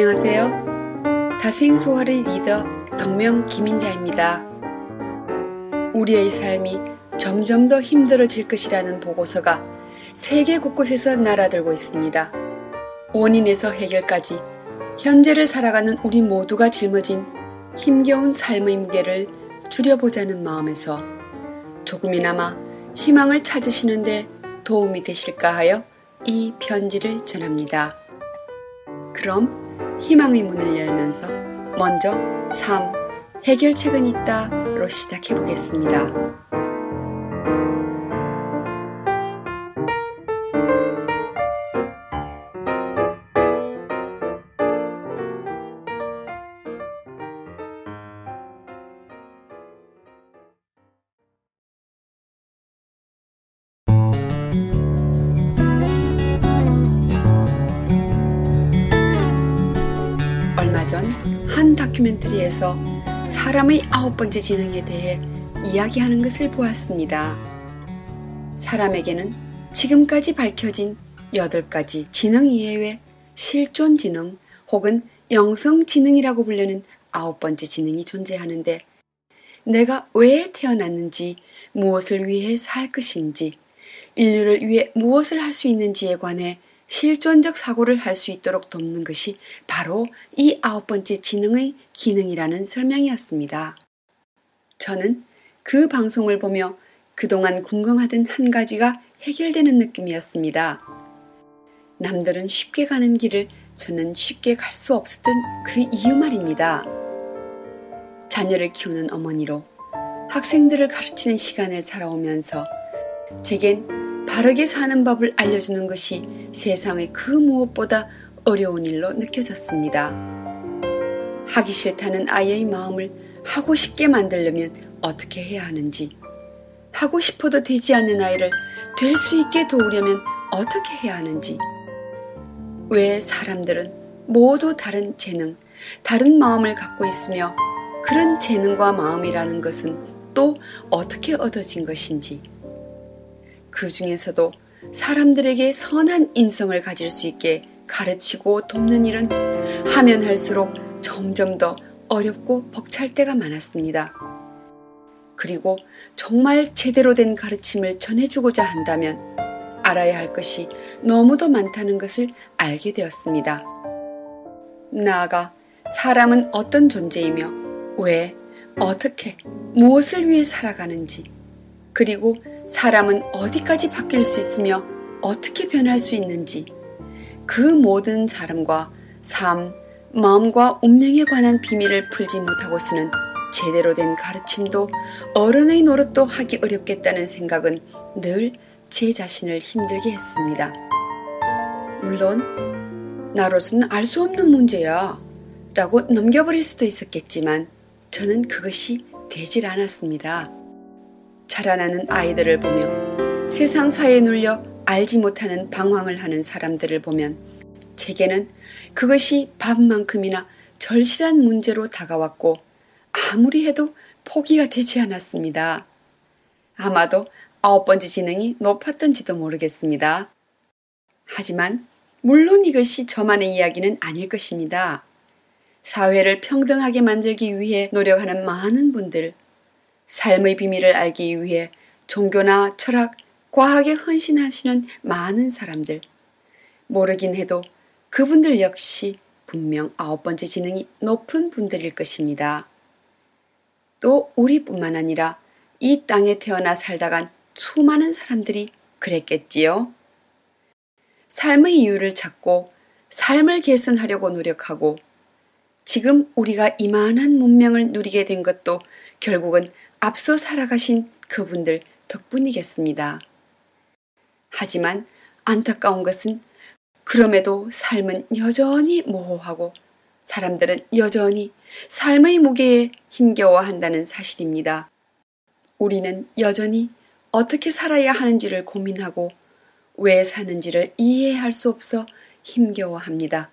안녕하세요. 다생 소화의 리더 덕명 김인자입니다. 우리의 삶이 점점 더 힘들어질 것이라는 보고서가 세계 곳곳에서 날아들고 있습니다. 원인에서 해결까지 현재를 살아가는 우리 모두가 짊어진 힘겨운 삶의 무게를 줄여보자는 마음에서 조금이나마 희망을 찾으시는데 도움이 되실까 하여 이 편지를 전합니다. 그럼 희망의 문을 열면서 먼저 3. 해결책은 있다로 시작해 보겠습니다. 다큐멘터리에서 사람의 아홉 번째 지능에 대해 이야기하는 것을 보았습니다. 사람에게는 지금까지 밝혀진 여덟 가지 지능 이외에 실존 지능 혹은 영성 지능이라고 불리는 아홉 번째 지능이 존재하는데 내가 왜 태어났는지 무엇을 위해 살 것인지 인류를 위해 무엇을 할 수 있는지에 관해 실존적 사고를 할 수 있도록 돕는 것이 바로 이 아홉 번째 지능의 기능이라는 설명이었습니다. 저는 그 방송을 보며 그동안 궁금하던 한 가지가 해결되는 느낌이었습니다. 남들은 쉽게 가는 길을 저는 쉽게 갈 수 없었던 그 이유 말입니다. 자녀를 키우는 어머니로 학생들을 가르치는 시간을 살아오면서 제겐 바르게 사는 법을 알려주는 것이 세상의 그 무엇보다 어려운 일로 느껴졌습니다. 하기 싫다는 아이의 마음을 하고 싶게 만들려면 어떻게 해야 하는지, 하고 싶어도 되지 않는 아이를 될 수 있게 도우려면 어떻게 해야 하는지, 왜 사람들은 모두 다른 재능, 다른 마음을 갖고 있으며 그런 재능과 마음이라는 것은 또 어떻게 얻어진 것인지, 그 중에서도 사람들에게 선한 인성을 가질 수 있게 가르치고 돕는 일은 하면 할수록 점점 더 어렵고 벅찰 때가 많았습니다. 그리고 정말 제대로 된 가르침을 전해주고자 한다면 알아야 할 것이 너무도 많다는 것을 알게 되었습니다. 나아가 사람은 어떤 존재이며 왜, 어떻게, 무엇을 위해 살아가는지, 그리고 사람은 어디까지 바뀔 수 있으며 어떻게 변할 수 있는지 그 모든 사람과 삶, 마음과 운명에 관한 비밀을 풀지 못하고서는 제대로 된 가르침도 어른의 노릇도 하기 어렵겠다는 생각은 늘 제 자신을 힘들게 했습니다. 물론 나로서는 알 수 없는 문제야 라고 넘겨버릴 수도 있었겠지만 저는 그것이 되질 않았습니다. 자라나는 아이들을 보며 세상 사에 눌려 알지 못하는 방황을 하는 사람들을 보면 제게는 그것이 밥만큼이나 절실한 문제로 다가왔고 아무리 해도 포기가 되지 않았습니다. 아마도 아홉 번째 지능이 높았던지도 모르겠습니다. 하지만 물론 이것이 저만의 이야기는 아닐 것입니다. 사회를 평등하게 만들기 위해 노력하는 많은 분들, 삶의 비밀을 알기 위해 종교나 철학, 과학에 헌신하시는 많은 사람들. 모르긴 해도 그분들 역시 분명 아홉 번째 지능이 높은 분들일 것입니다. 또 우리뿐만 아니라 이 땅에 태어나 살다간 수많은 사람들이 그랬겠지요. 삶의 이유를 찾고 삶을 개선하려고 노력하고 지금 우리가 이만한 문명을 누리게 된 것도 결국은 앞서 살아가신 그분들 덕분이겠습니다. 하지만 안타까운 것은 그럼에도 삶은 여전히 모호하고 사람들은 여전히 삶의 무게에 힘겨워한다는 사실입니다. 우리는 여전히 어떻게 살아야 하는지를 고민하고 왜 사는지를 이해할 수 없어 힘겨워합니다.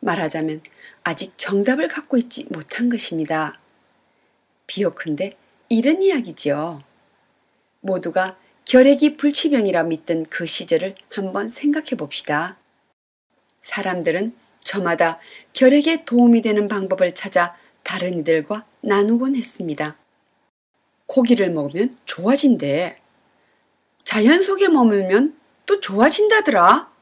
말하자면 아직 정답을 갖고 있지 못한 것입니다. 비옥한데 이런 이야기지요. 모두가 결핵이 불치병이라 믿던 그 시절을 한번 생각해 봅시다. 사람들은 저마다 결핵에 도움이 되는 방법을 찾아 다른 이들과 나누곤 했습니다. 고기를 먹으면 좋아진대. 자연 속에 머물면 또 좋아진다더라.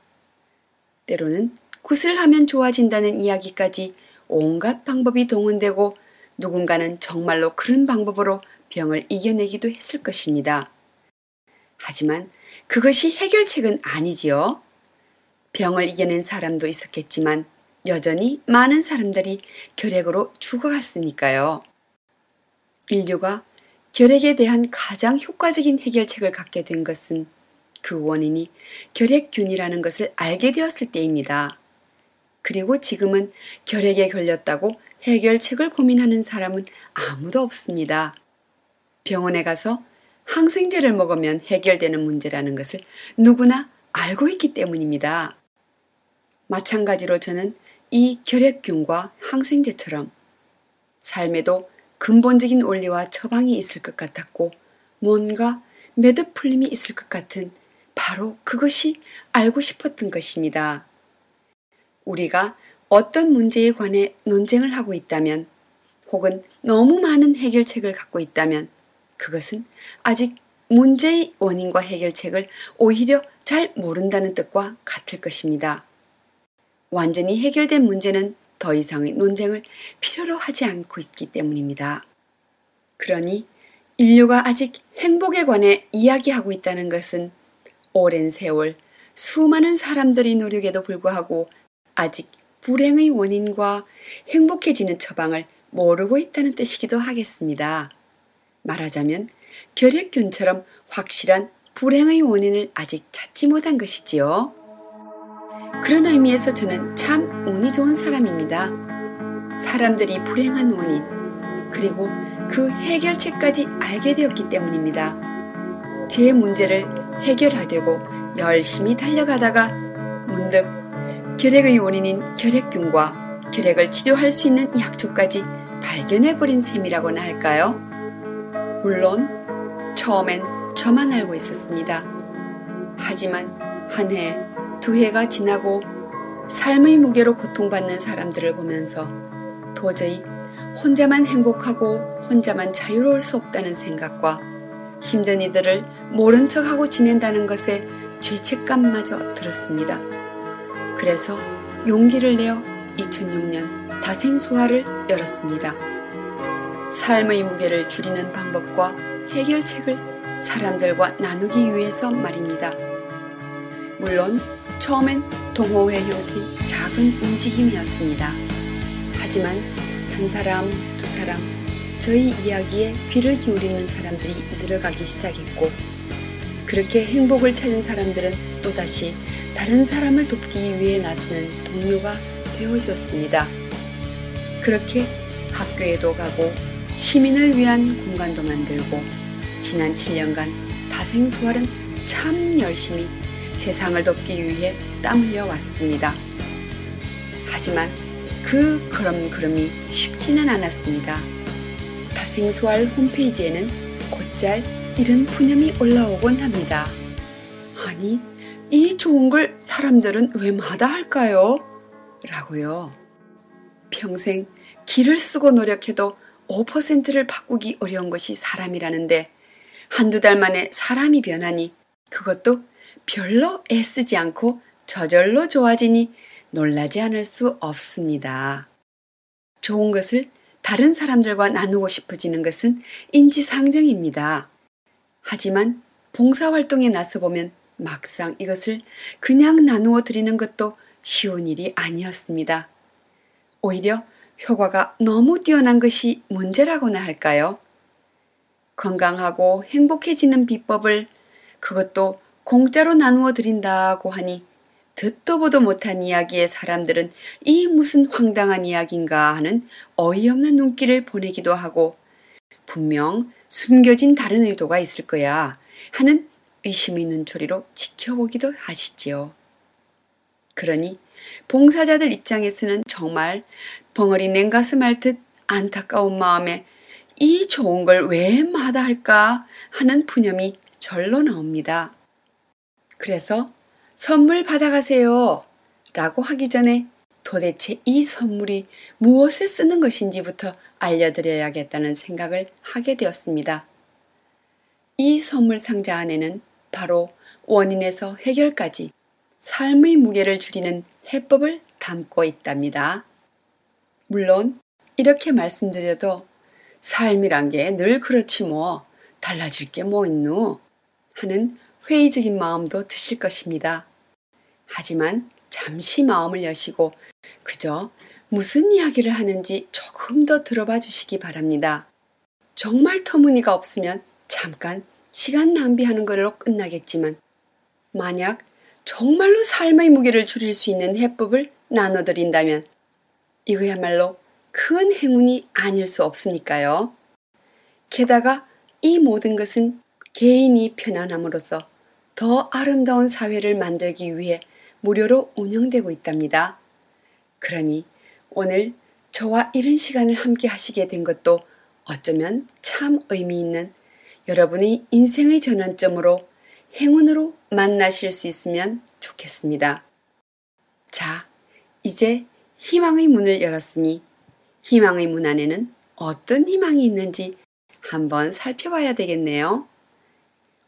때로는 굿을 하면 좋아진다는 이야기까지 온갖 방법이 동원되고 누군가는 정말로 그런 방법으로 병을 이겨내기도 했을 것입니다. 하지만 그것이 해결책은 아니지요. 병을 이겨낸 사람도 있었겠지만 여전히 많은 사람들이 결핵으로 죽어갔으니까요. 인류가 결핵에 대한 가장 효과적인 해결책을 갖게 된 것은 그 원인이 결핵균이라는 것을 알게 되었을 때입니다. 그리고 지금은 결핵에 걸렸다고 해결책을 고민하는 사람은 아무도 없습니다. 병원에 가서 항생제를 먹으면 해결되는 문제라는 것을 누구나 알고 있기 때문입니다. 마찬가지로 저는 이 결핵균과 항생제처럼 삶에도 근본적인 원리와 처방이 있을 것 같았고 뭔가 매듭 풀림이 있을 것 같은 바로 그것이 알고 싶었던 것입니다. 우리가 어떤 문제에 관해 논쟁을 하고 있다면 혹은 너무 많은 해결책을 갖고 있다면 그것은 아직 문제의 원인과 해결책을 오히려 잘 모른다는 뜻과 같을 것입니다. 완전히 해결된 문제는 더 이상의 논쟁을 필요로 하지 않고 있기 때문입니다. 그러니 인류가 아직 행복에 관해 이야기하고 있다는 것은 오랜 세월 수많은 사람들이 노력에도 불구하고 아직 불행의 원인과 행복해지는 처방을 모르고 있다는 뜻이기도 하겠습니다. 말하자면 결핵균처럼 확실한 불행의 원인을 아직 찾지 못한 것이지요. 그런 의미에서 저는 참 운이 좋은 사람입니다. 사람들이 불행한 원인, 그리고 그 해결책까지 알게 되었기 때문입니다. 제 문제를 해결하려고 열심히 달려가다가 문득 결핵의 원인인 결핵균과 결핵을 치료할 수 있는 약초까지 발견해버린 셈이라고나 할까요? 물론 처음엔 저만 알고 있었습니다. 하지만 한 해, 두 해가 지나고 삶의 무게로 고통받는 사람들을 보면서 도저히 혼자만 행복하고 혼자만 자유로울 수 없다는 생각과 힘든 이들을 모른 척하고 지낸다는 것에 죄책감마저 들었습니다. 그래서 용기를 내어 2006년 다생소화를 열었습니다. 삶의 무게를 줄이는 방법과 해결책을 사람들과 나누기 위해서 말입니다. 물론 처음엔 동호회 형태의 작은 움직임이었습니다. 하지만 한 사람, 두 사람, 저희 이야기에 귀를 기울이는 사람들이 늘어가기 시작했고, 그렇게 행복을 찾은 사람들은 또다시 다른 사람을 돕기 위해 나서는 동료가 되어주었습니다. 그렇게 학교에도 가고 시민을 위한 공간도 만들고 지난 7년간 다생소활은 참 열심히 세상을 돕기 위해 땀 흘려 왔습니다. 하지만 그 걸음걸음이 쉽지는 않았습니다. 다생소활 홈페이지에는 곧잘 이런 푸념이 올라오곤 합니다. 아니, 이 좋은 걸 사람들은 왜 마다할까요? 라고요. 평생 길을 쓰고 노력해도 5%를 바꾸기 어려운 것이 사람이라는데 한두 달 만에 사람이 변하니 그것도 별로 애쓰지 않고 저절로 좋아지니 놀라지 않을 수 없습니다. 좋은 것을 다른 사람들과 나누고 싶어지는 것은 인지상정입니다. 하지만 봉사활동에 나서보면 막상 이것을 그냥 나누어 드리는 것도 쉬운 일이 아니었습니다. 오히려 효과가 너무 뛰어난 것이 문제라고나 할까요? 건강하고 행복해지는 비법을 그것도 공짜로 나누어 드린다고 하니 듣도 보도 못한 이야기에 사람들은 이 무슨 황당한 이야기인가 하는 어이없는 눈길을 보내기도 하고 분명 숨겨진 다른 의도가 있을 거야 하는 의심 있는 소리로 지켜보기도 하시지요. 그러니 봉사자들 입장에서는 정말 벙어리 냉가슴 앓듯 안타까운 마음에 이 좋은 걸 왜 마다할까 하는 푸념이 절로 나옵니다. 그래서 선물 받아가세요 라고 하기 전에 도대체 이 선물이 무엇에 쓰는 것인지부터 알려드려야겠다는 생각을 하게 되었습니다. 이 선물 상자 안에는 바로 원인에서 해결까지 삶의 무게를 줄이는 해법을 담고 있답니다. 물론 이렇게 말씀드려도 삶이란 게 늘 그렇지 뭐 달라질 게 뭐 있누 하는 회의적인 마음도 드실 것입니다. 하지만 잠시 마음을 여시고 그저 무슨 이야기를 하는지 조금 더 들어봐 주시기 바랍니다. 정말 터무니가 없으면 잠깐 시간 낭비하는 걸로 끝나겠지만 만약 정말로 삶의 무게를 줄일 수 있는 해법을 나눠드린다면 이거야말로 큰 행운이 아닐 수 없으니까요. 게다가 이 모든 것은 개인이 편안함으로써 더 아름다운 사회를 만들기 위해 무료로 운영되고 있답니다. 그러니 오늘 저와 이런 시간을 함께 하시게 된 것도 어쩌면 참 의미 있는 여러분의 인생의 전환점으로 행운으로 만나실 수 있으면 좋겠습니다. 자, 이제 희망의 문을 열었으니 희망의 문 안에는 어떤 희망이 있는지 한번 살펴봐야 되겠네요.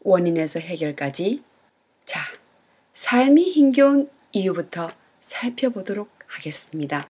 원인에서 해결까지. 자, 삶이 힘겨운 이유부터 살펴보도록 하겠습니다.